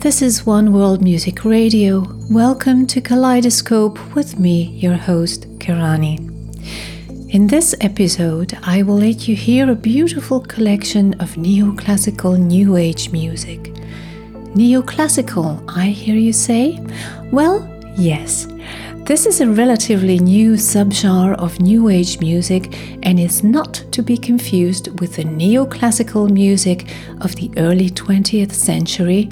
This is One World Music Radio. Welcome to Kaleidoscope with me, your host, Kirani. In this episode, I will let you hear a beautiful collection of neoclassical New Age music. Neoclassical, I hear you say? Well, yes. This is a relatively new subgenre of New Age music and is not to be confused with the neoclassical music of the early 20th century,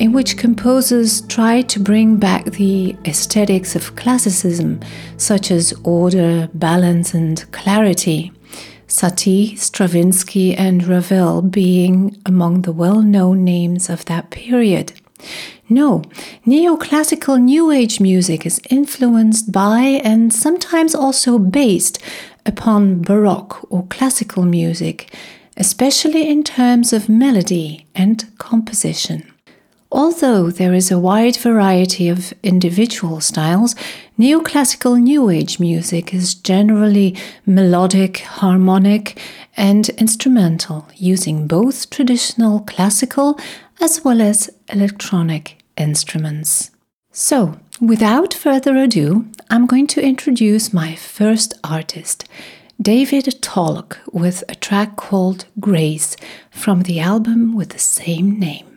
in which composers tried to bring back the aesthetics of classicism, such as order, balance, and clarity. Satie, Stravinsky, and Ravel being among the well known names of that period. No, neoclassical New Age music is influenced by and sometimes also based upon Baroque or classical music, especially in terms of melody and composition. Although there is a wide variety of individual styles, neoclassical New Age music is generally melodic, harmonic, and instrumental, using both traditional classical as well as electronic instruments. So, without further ado, I'm going to introduce my first artist, David Tolk, with a track called Grace from the album with the same name.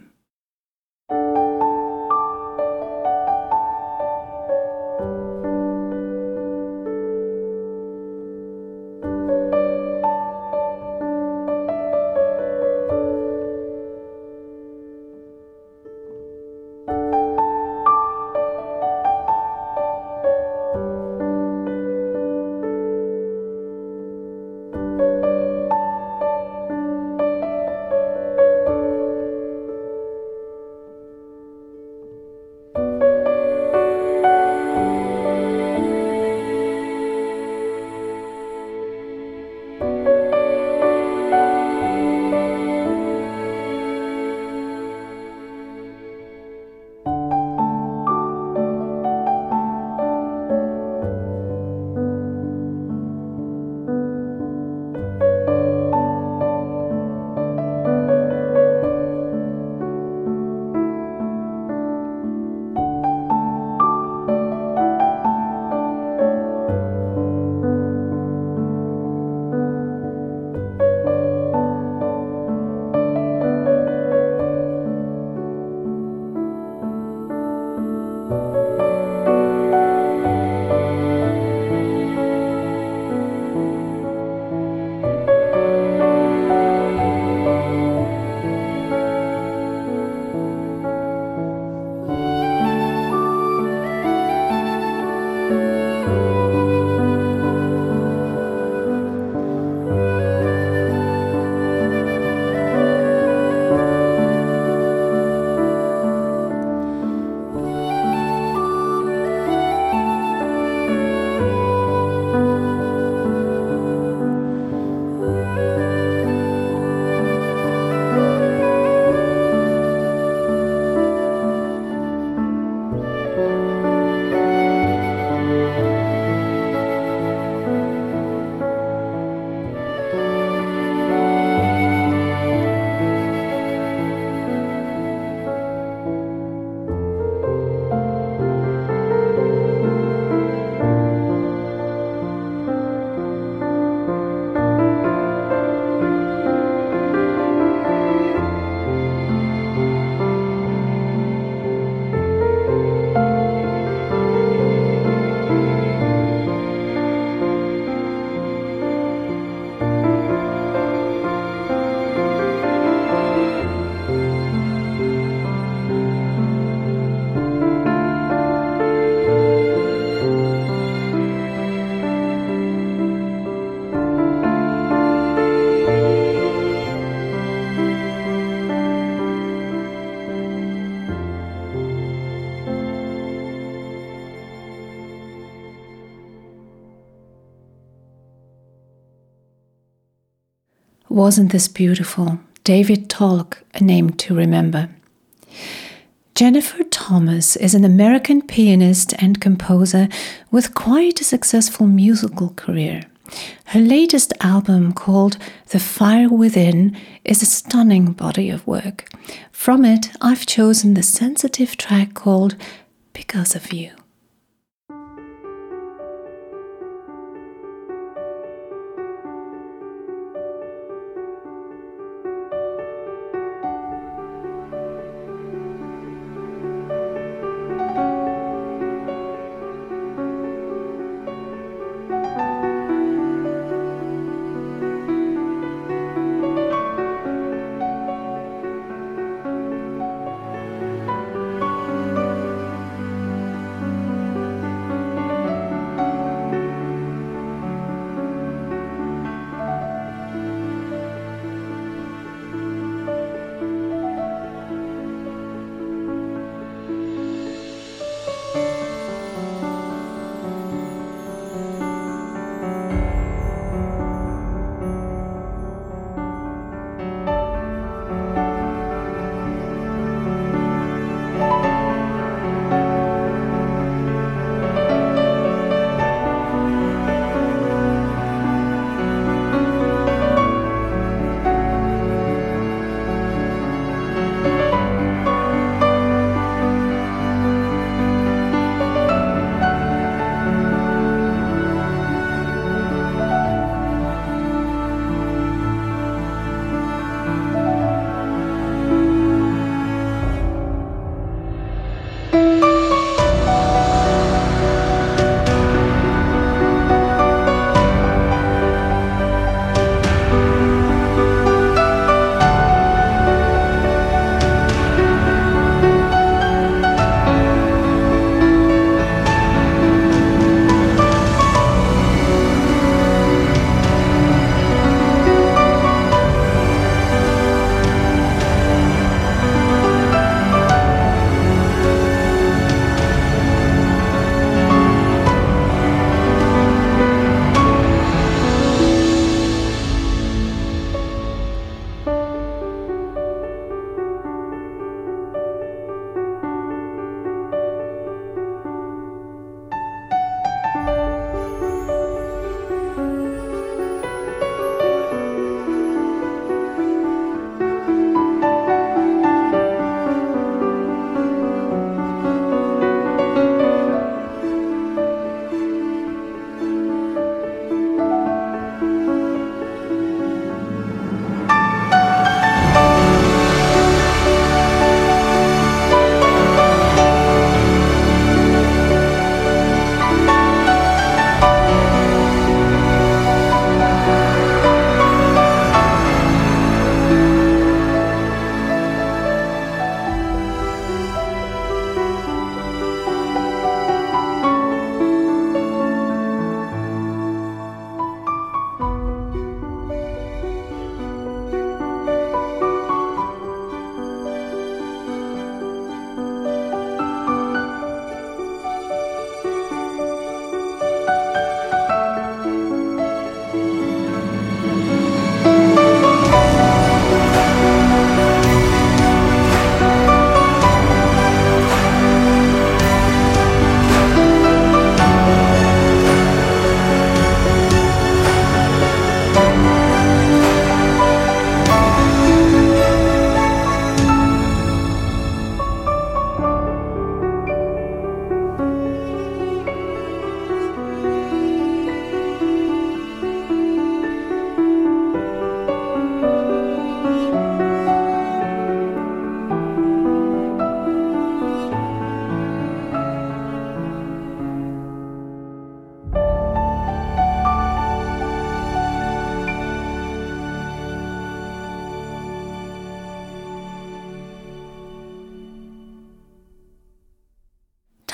Wasn't this beautiful? David Tolk, a name to remember. Jennifer Thomas is an American pianist and composer with quite a successful musical career. Her latest album, called The Fire Within, is a stunning body of work. From it, I've chosen the sensitive track called Because of You.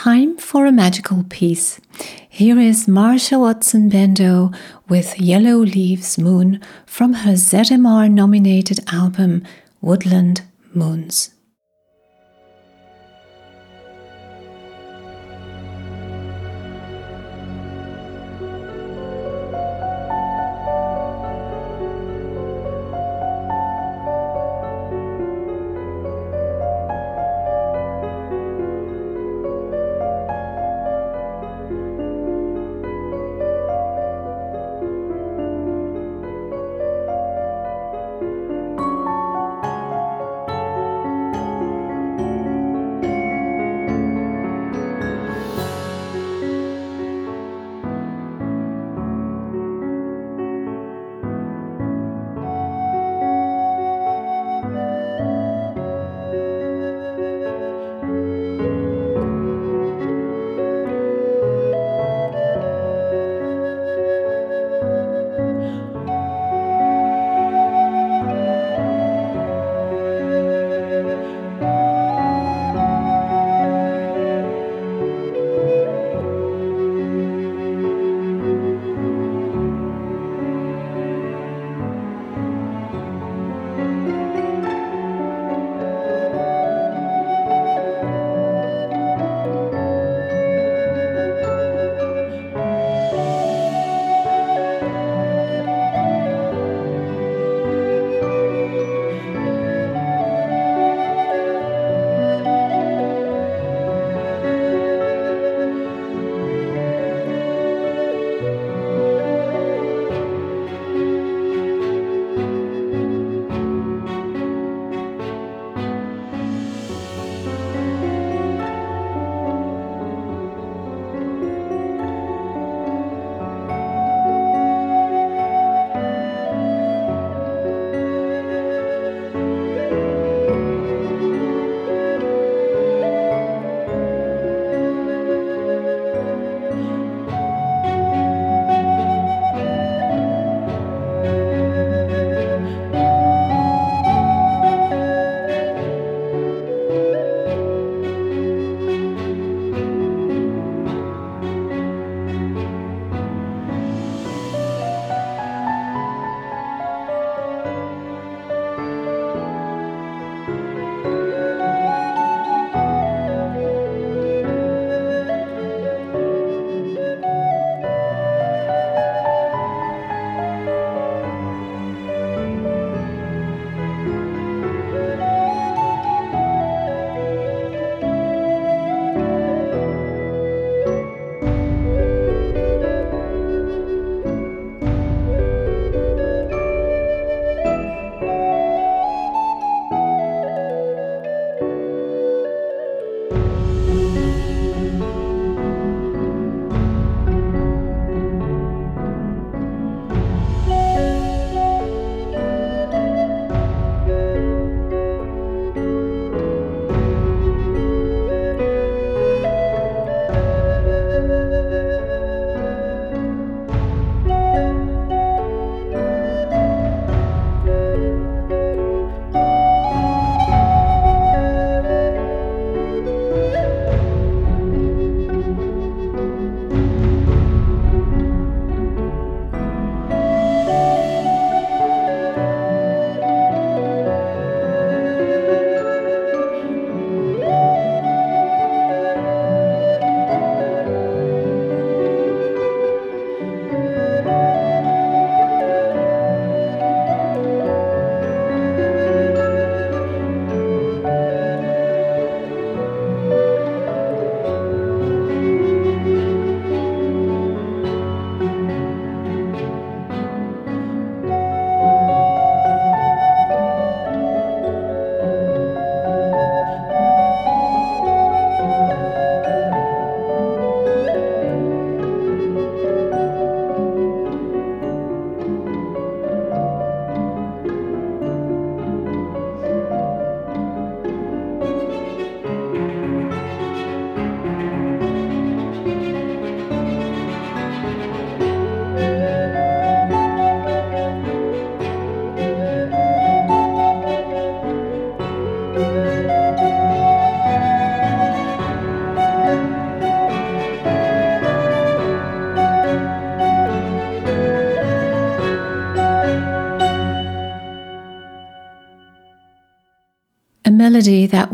Time for a magical piece. Here is Marsha Watson Bendo with Yellow Leaves Moon from her ZMR nominated album Woodland Moons.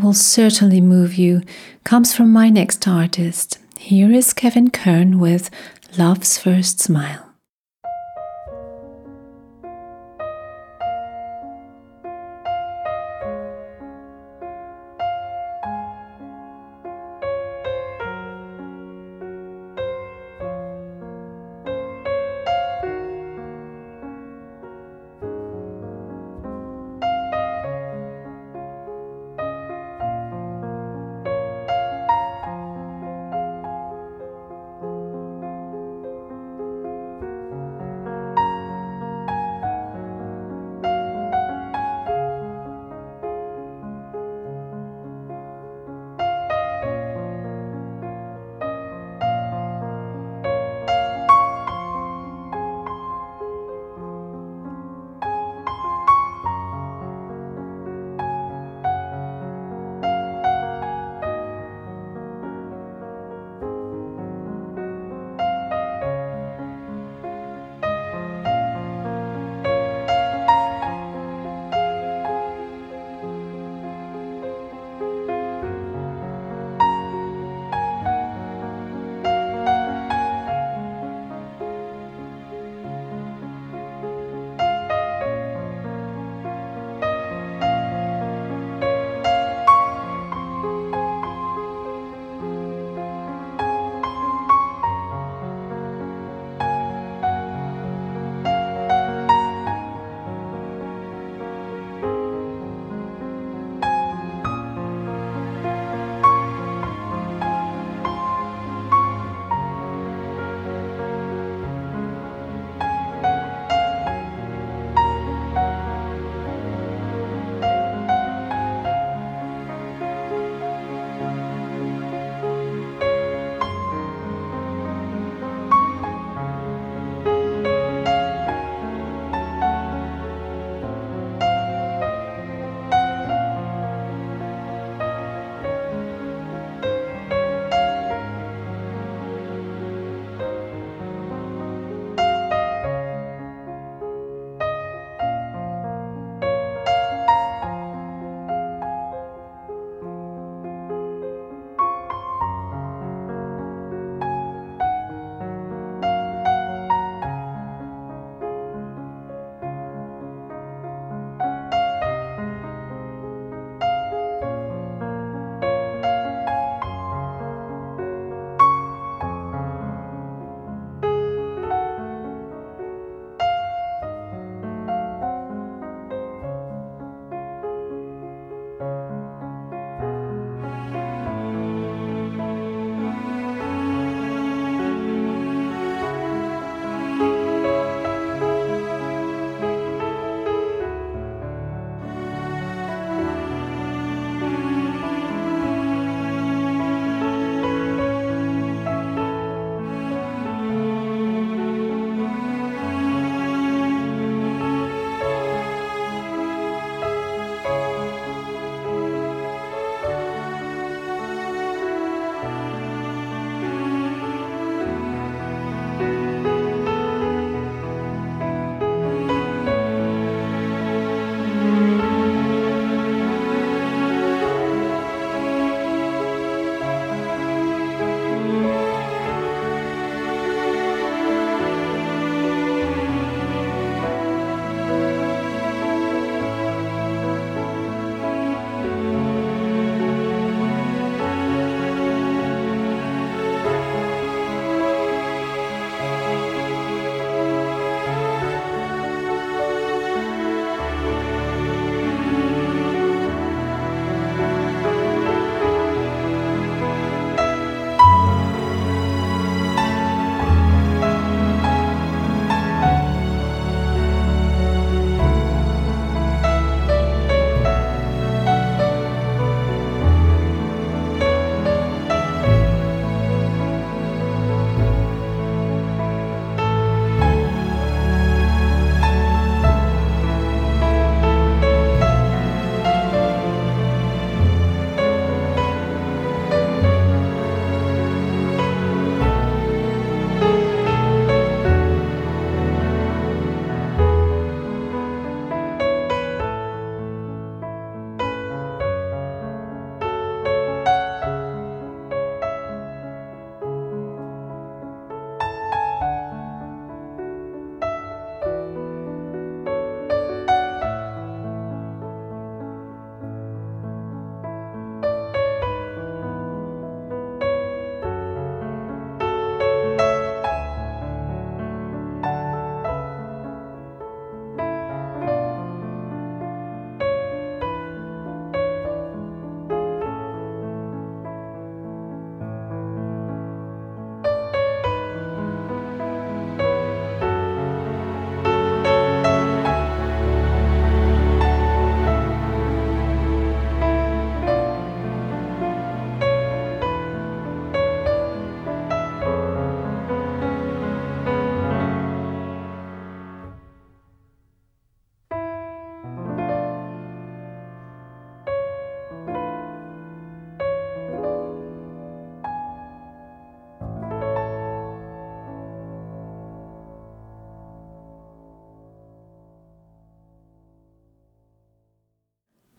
Will certainly move you comes from my next artist. Here is Kevin Kern with Love's First Smile.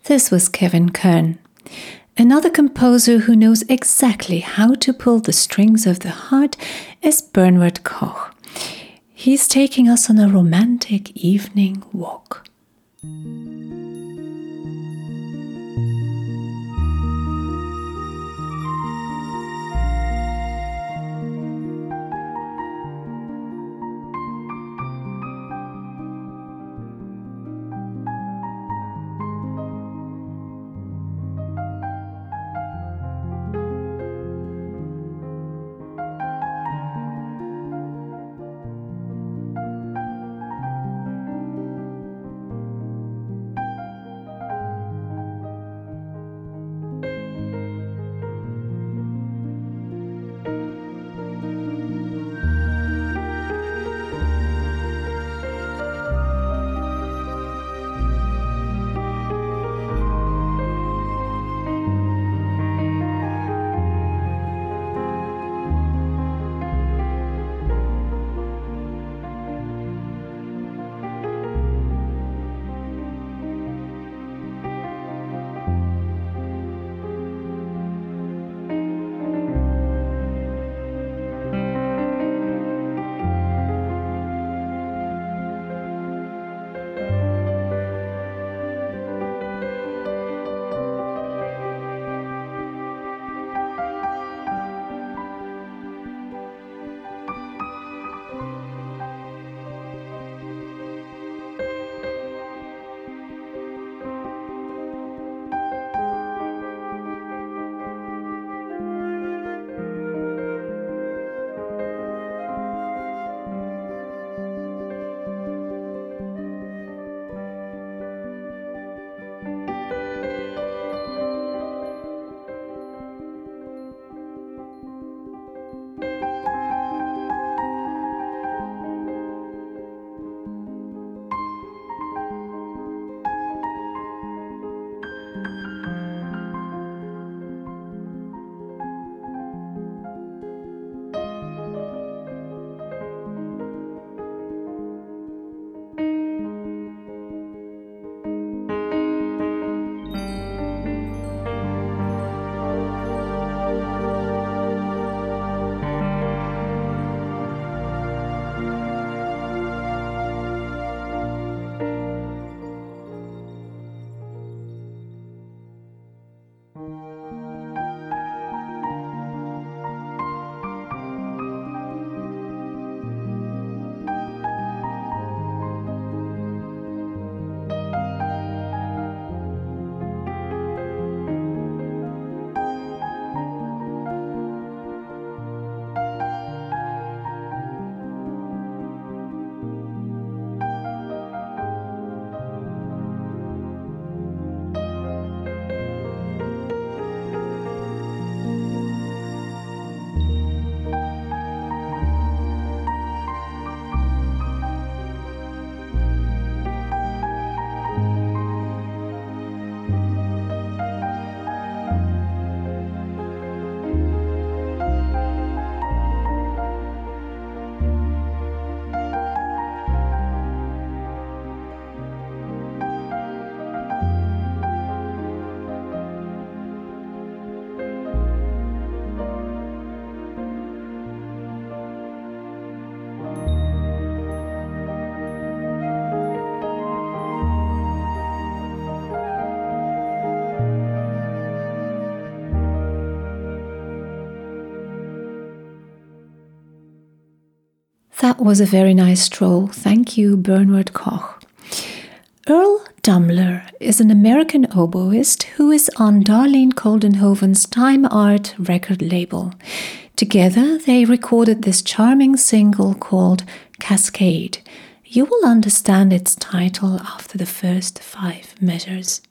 This was Kevin Kern. Another composer who knows exactly how to pull the strings of the heart is Bernward Koch. He's taking us on a romantic evening walk. That was a very nice stroll. Thank you, Bernward Koch. Earl Dumler is an American oboist who is on Darlene Koldenhoven's Time Art record label. Together, they recorded this charming single called Cascade. You will understand its title after the first five measures.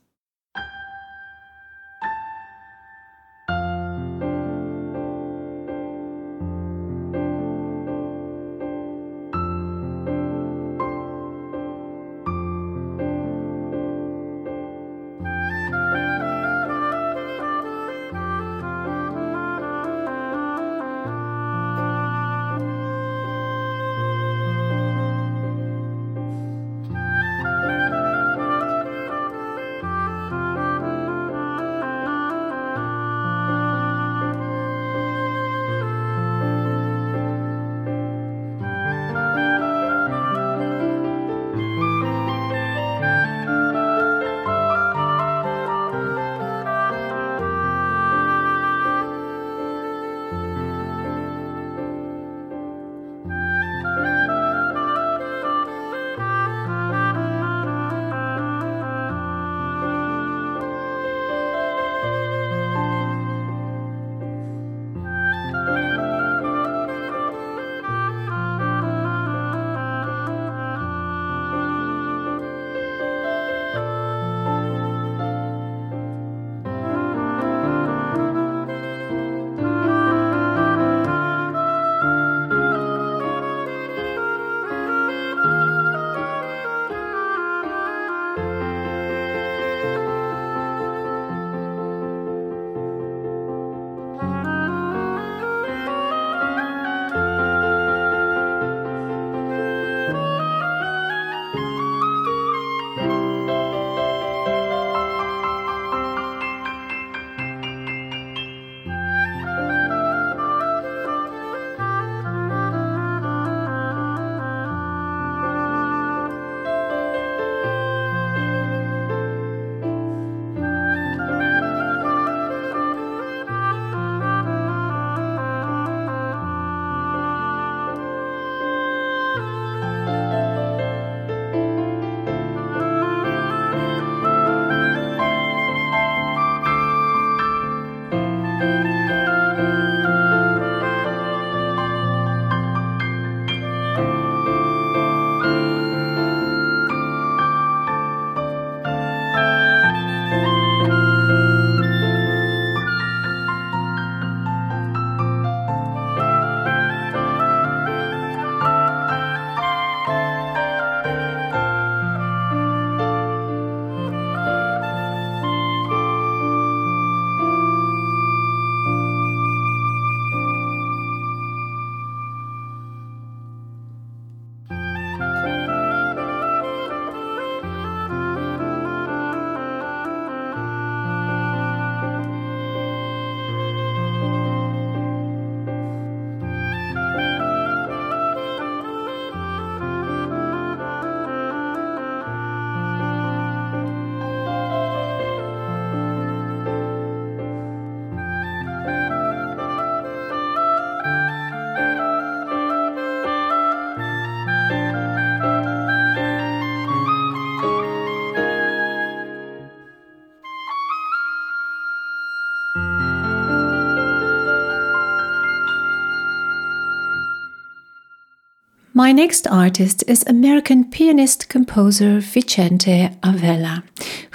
My next artist is American pianist composer Vicente Avella,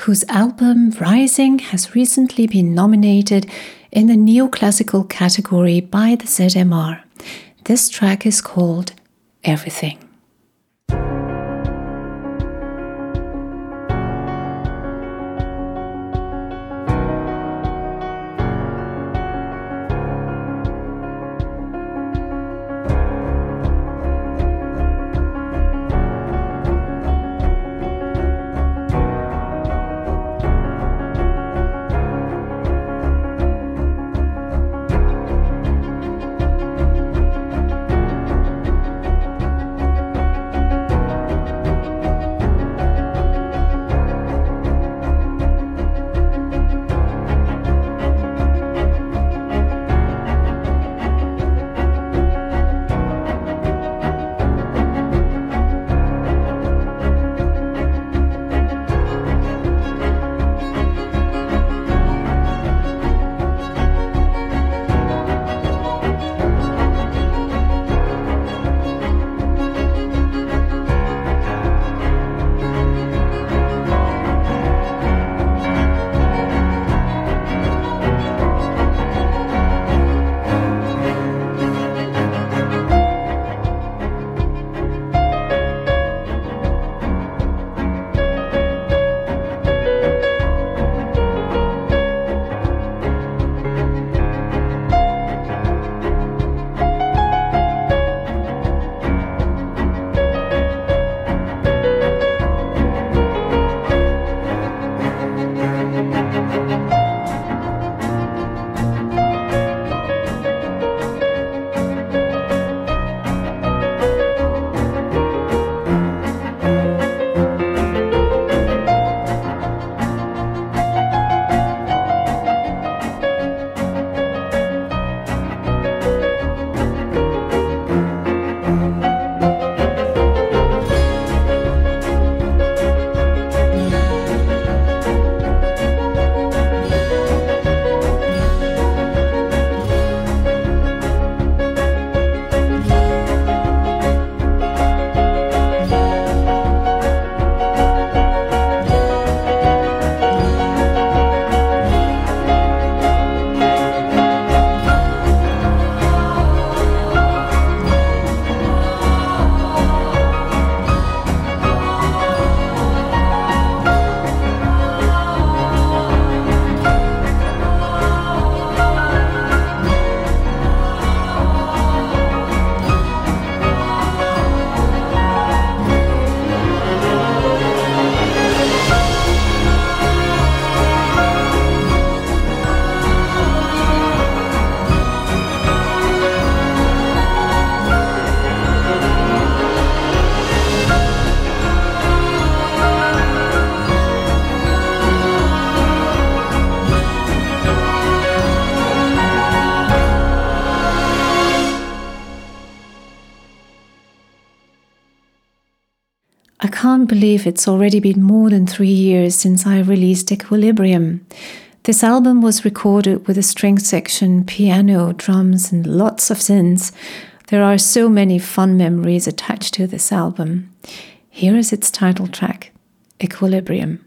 whose album Rising has recently been nominated in the neoclassical category by the ZMR. This track is called Everything. Can't believe it's already been more than three years since I released Equilibrium. This album was recorded with a string section, piano, drums, and lots of synths. There are so many fun memories attached to this album. Here is its title track, Equilibrium.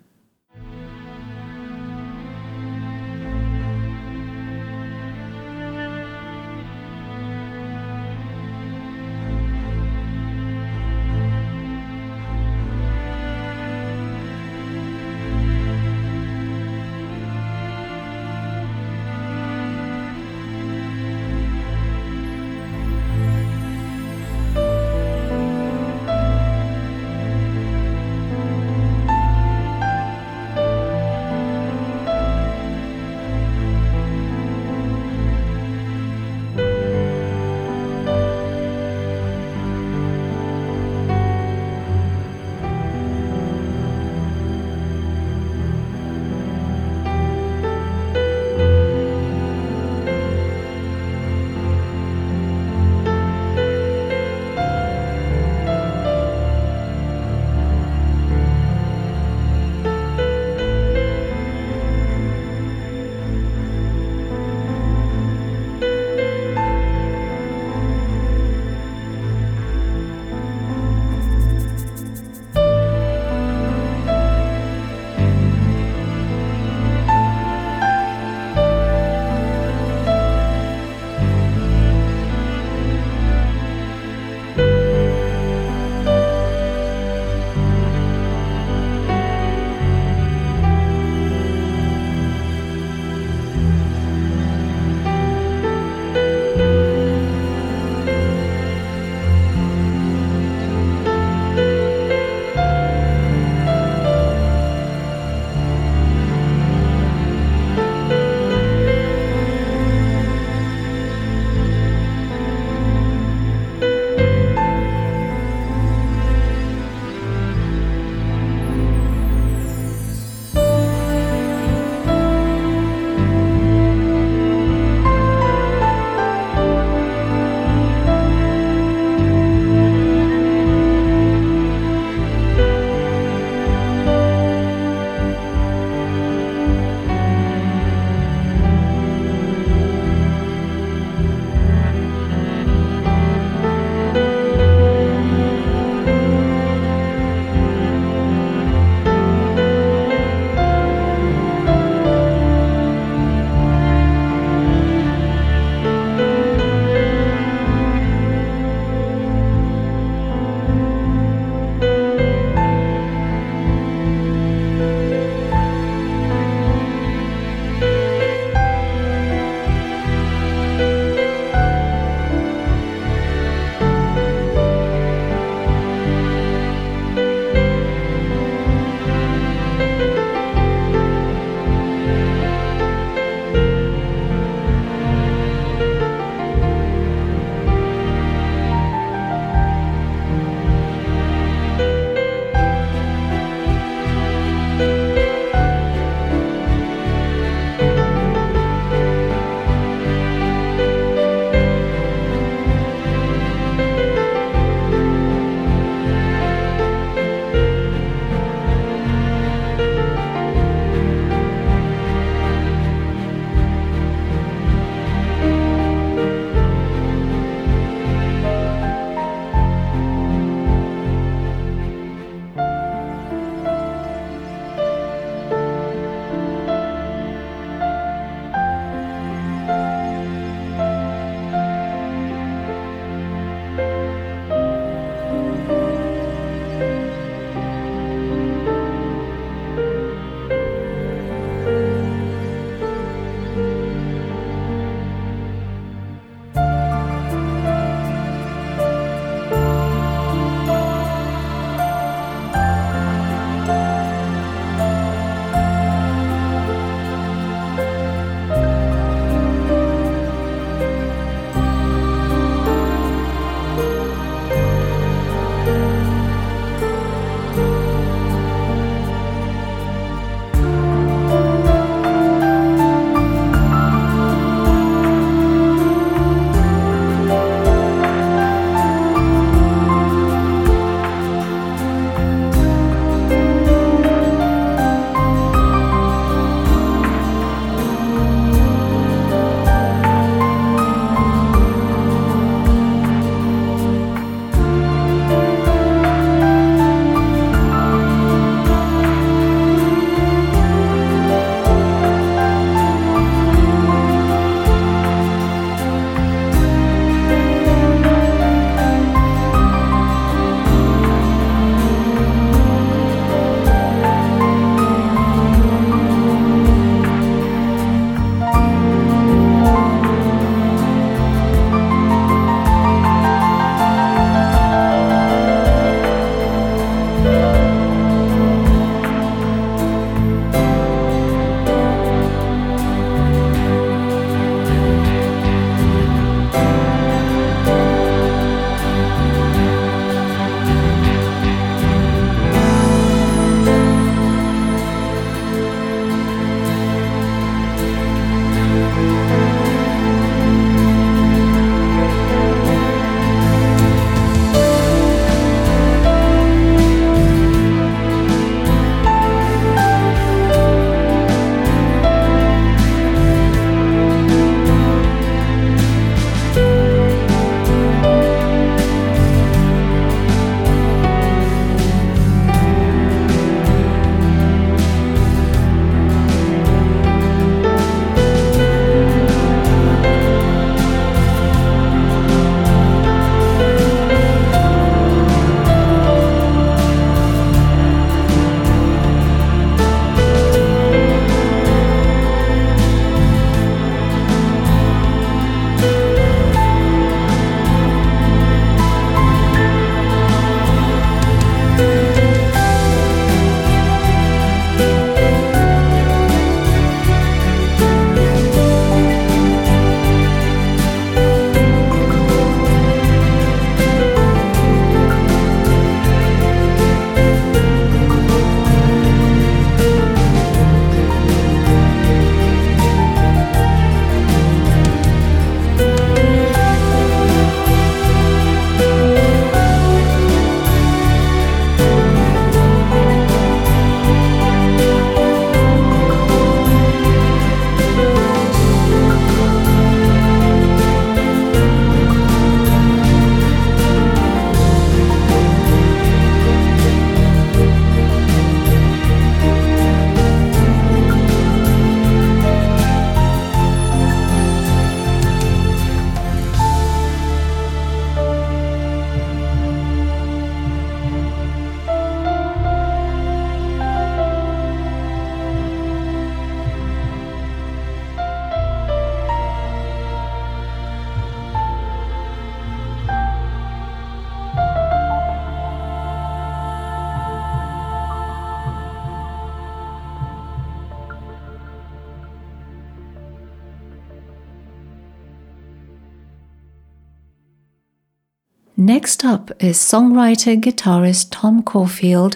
Up is songwriter guitarist Tom Caulfield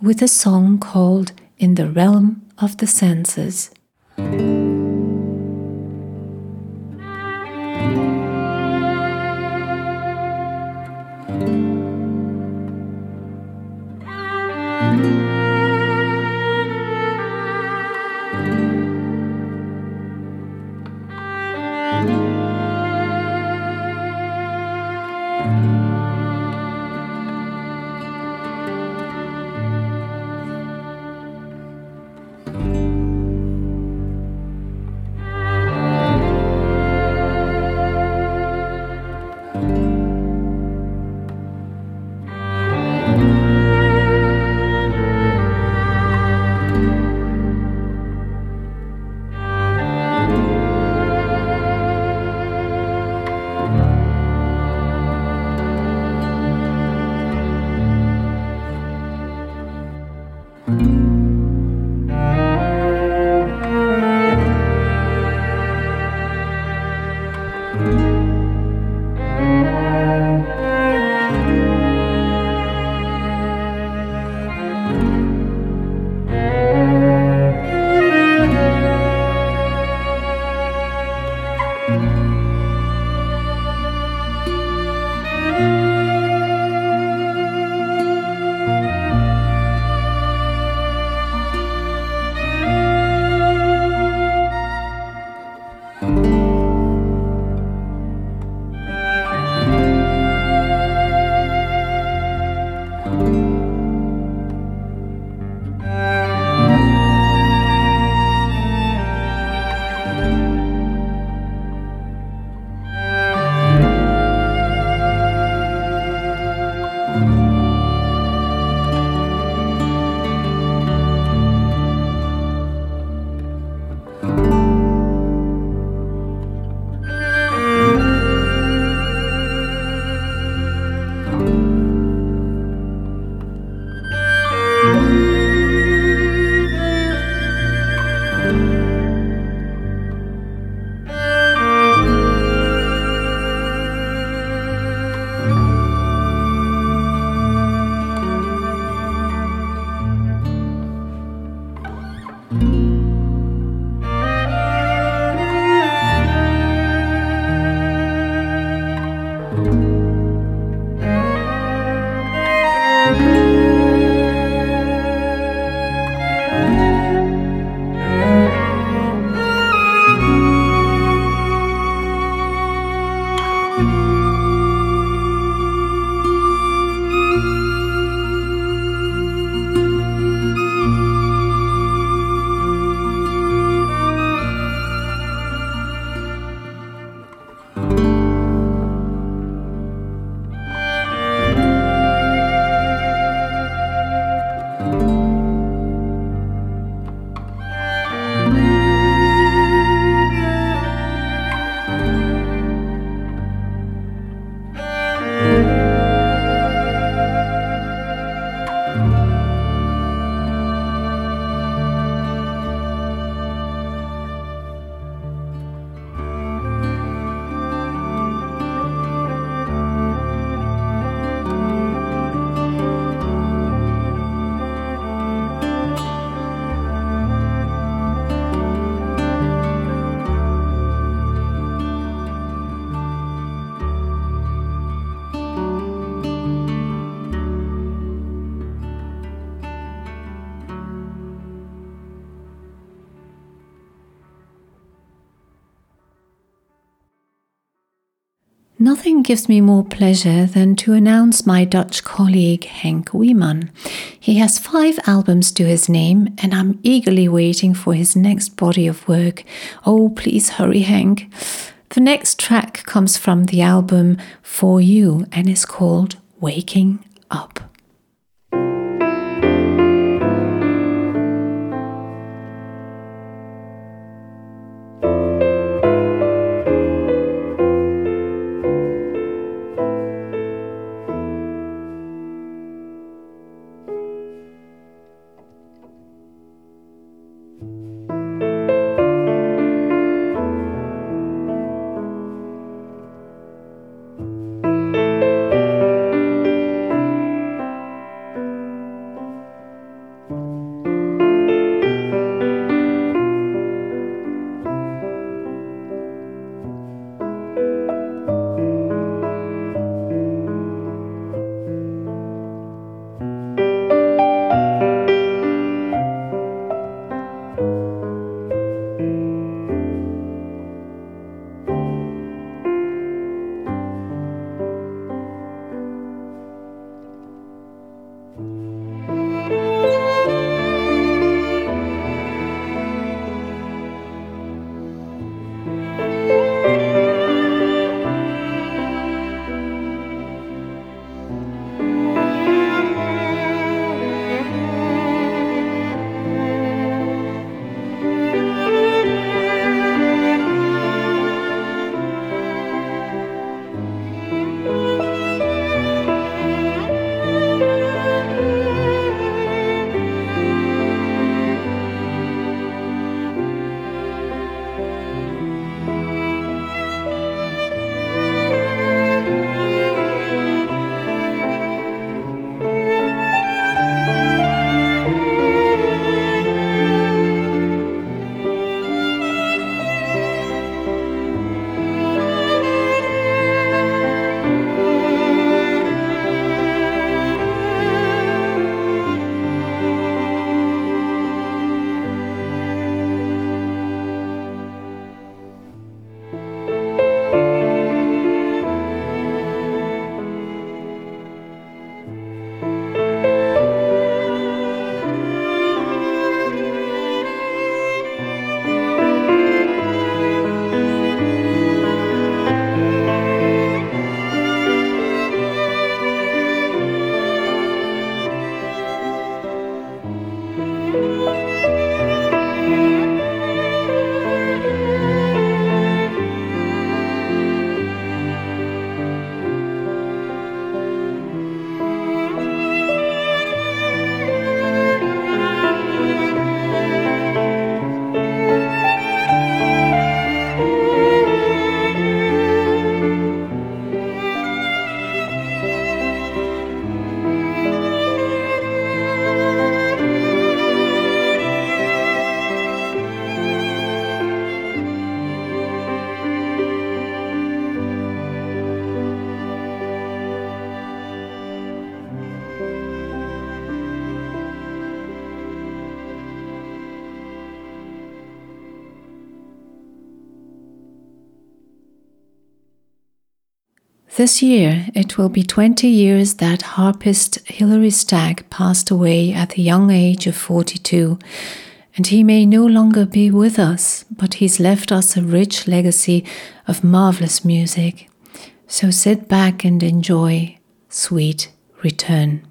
with a song called In the Realm of the Senses. Nothing gives me more pleasure than to announce my Dutch colleague Henk Wieman. He has five albums to his name, and I'm eagerly waiting for his next body of work. Oh, please hurry, Henk. The next track comes from the album For You and is called Waking Up. This year, it will be 20 years that harpist Hilary Stagg passed away at the young age of 42, and he may no longer be with us, but he's left us a rich legacy of marvelous music. So sit back and enjoy Sweet Return.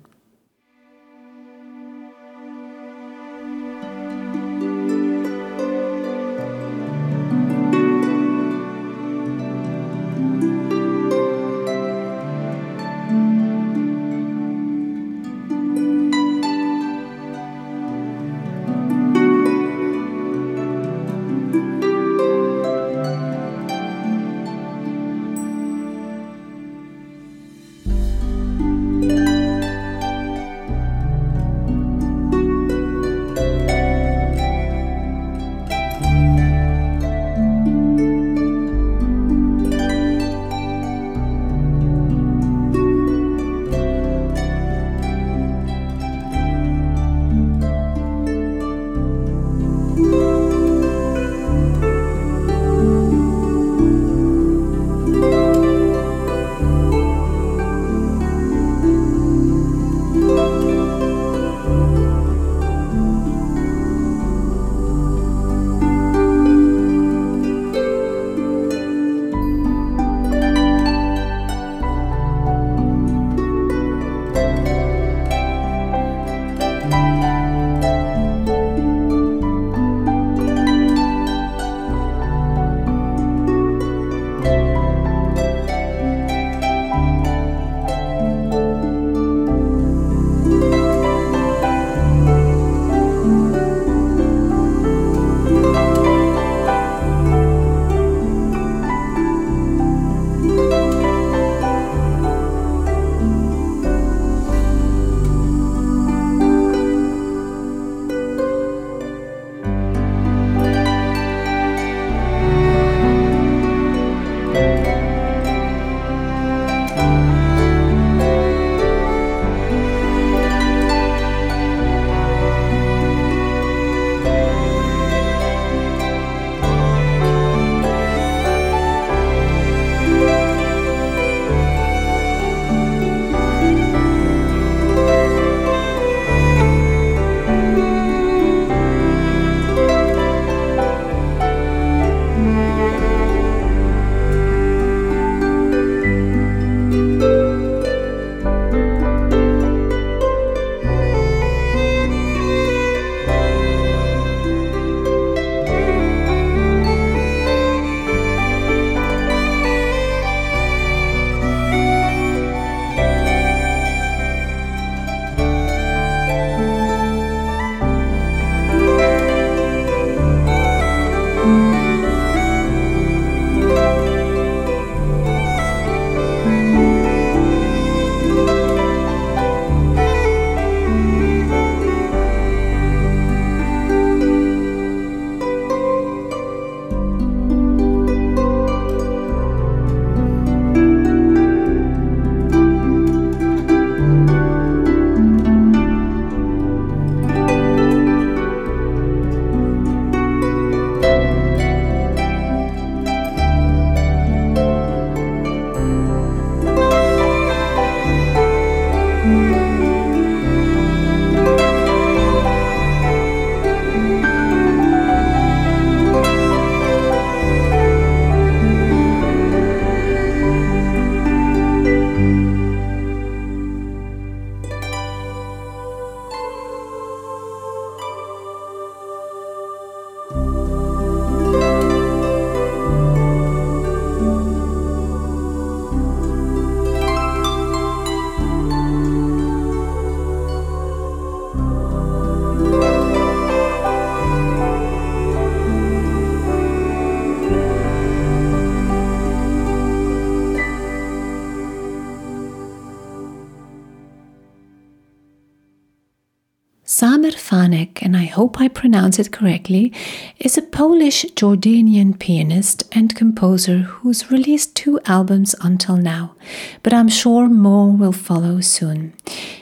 I pronounce it correctly, is a Polish Jordanian pianist and composer who's released two albums until now, but I'm sure more will follow soon.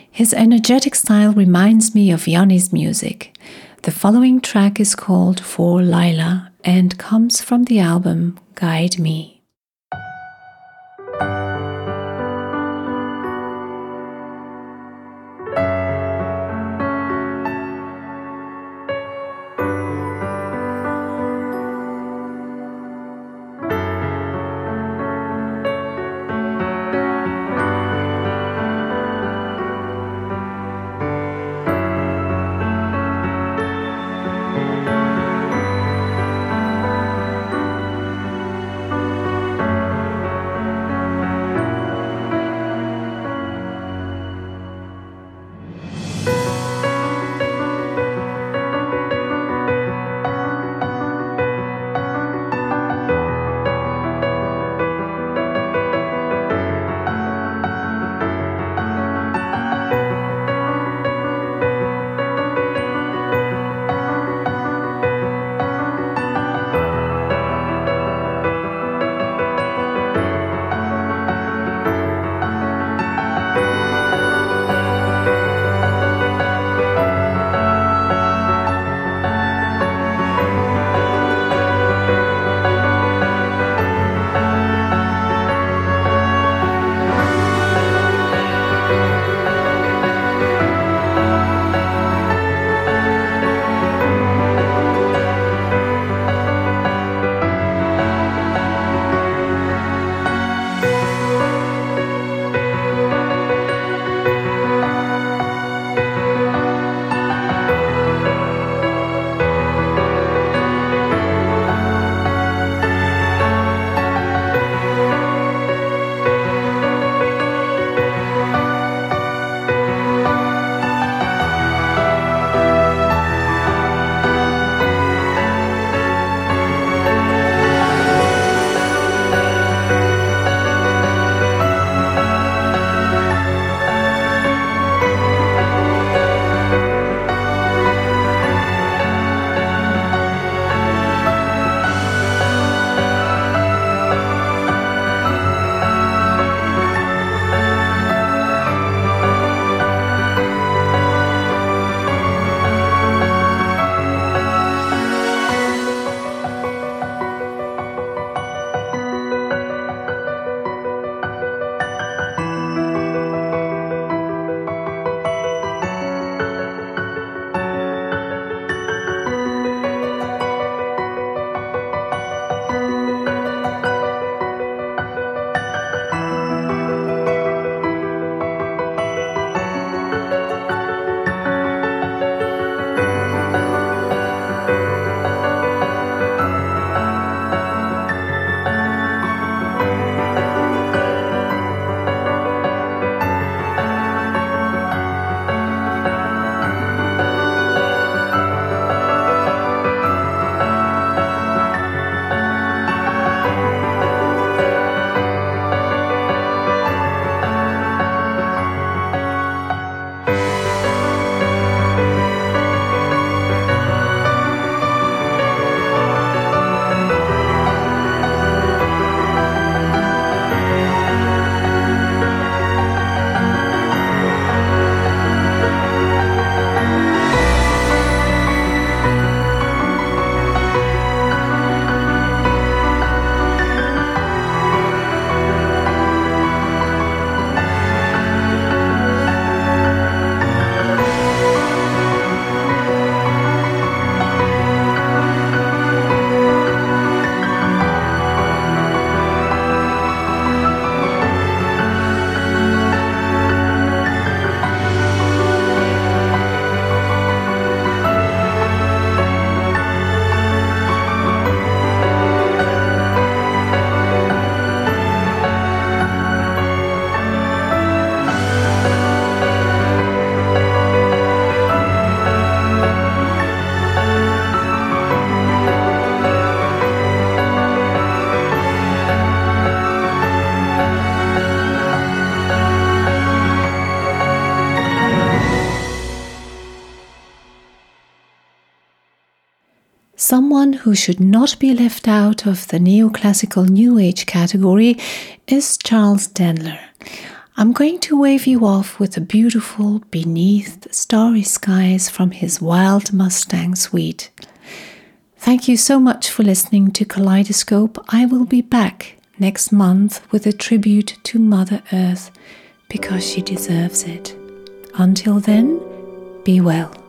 His energetic style reminds me of Yanni's music. The following track is called For Lila and comes from the album Guide Me. Who should not be left out of the neoclassical New Age category is Charles Denler. I'm going to wave you off with a beautiful Beneath Starry Skies from his Wild Mustang suite. Thank you so much for listening to Kaleidoscope. I will be back next month with a tribute to Mother Earth because she deserves it. Until then, be well.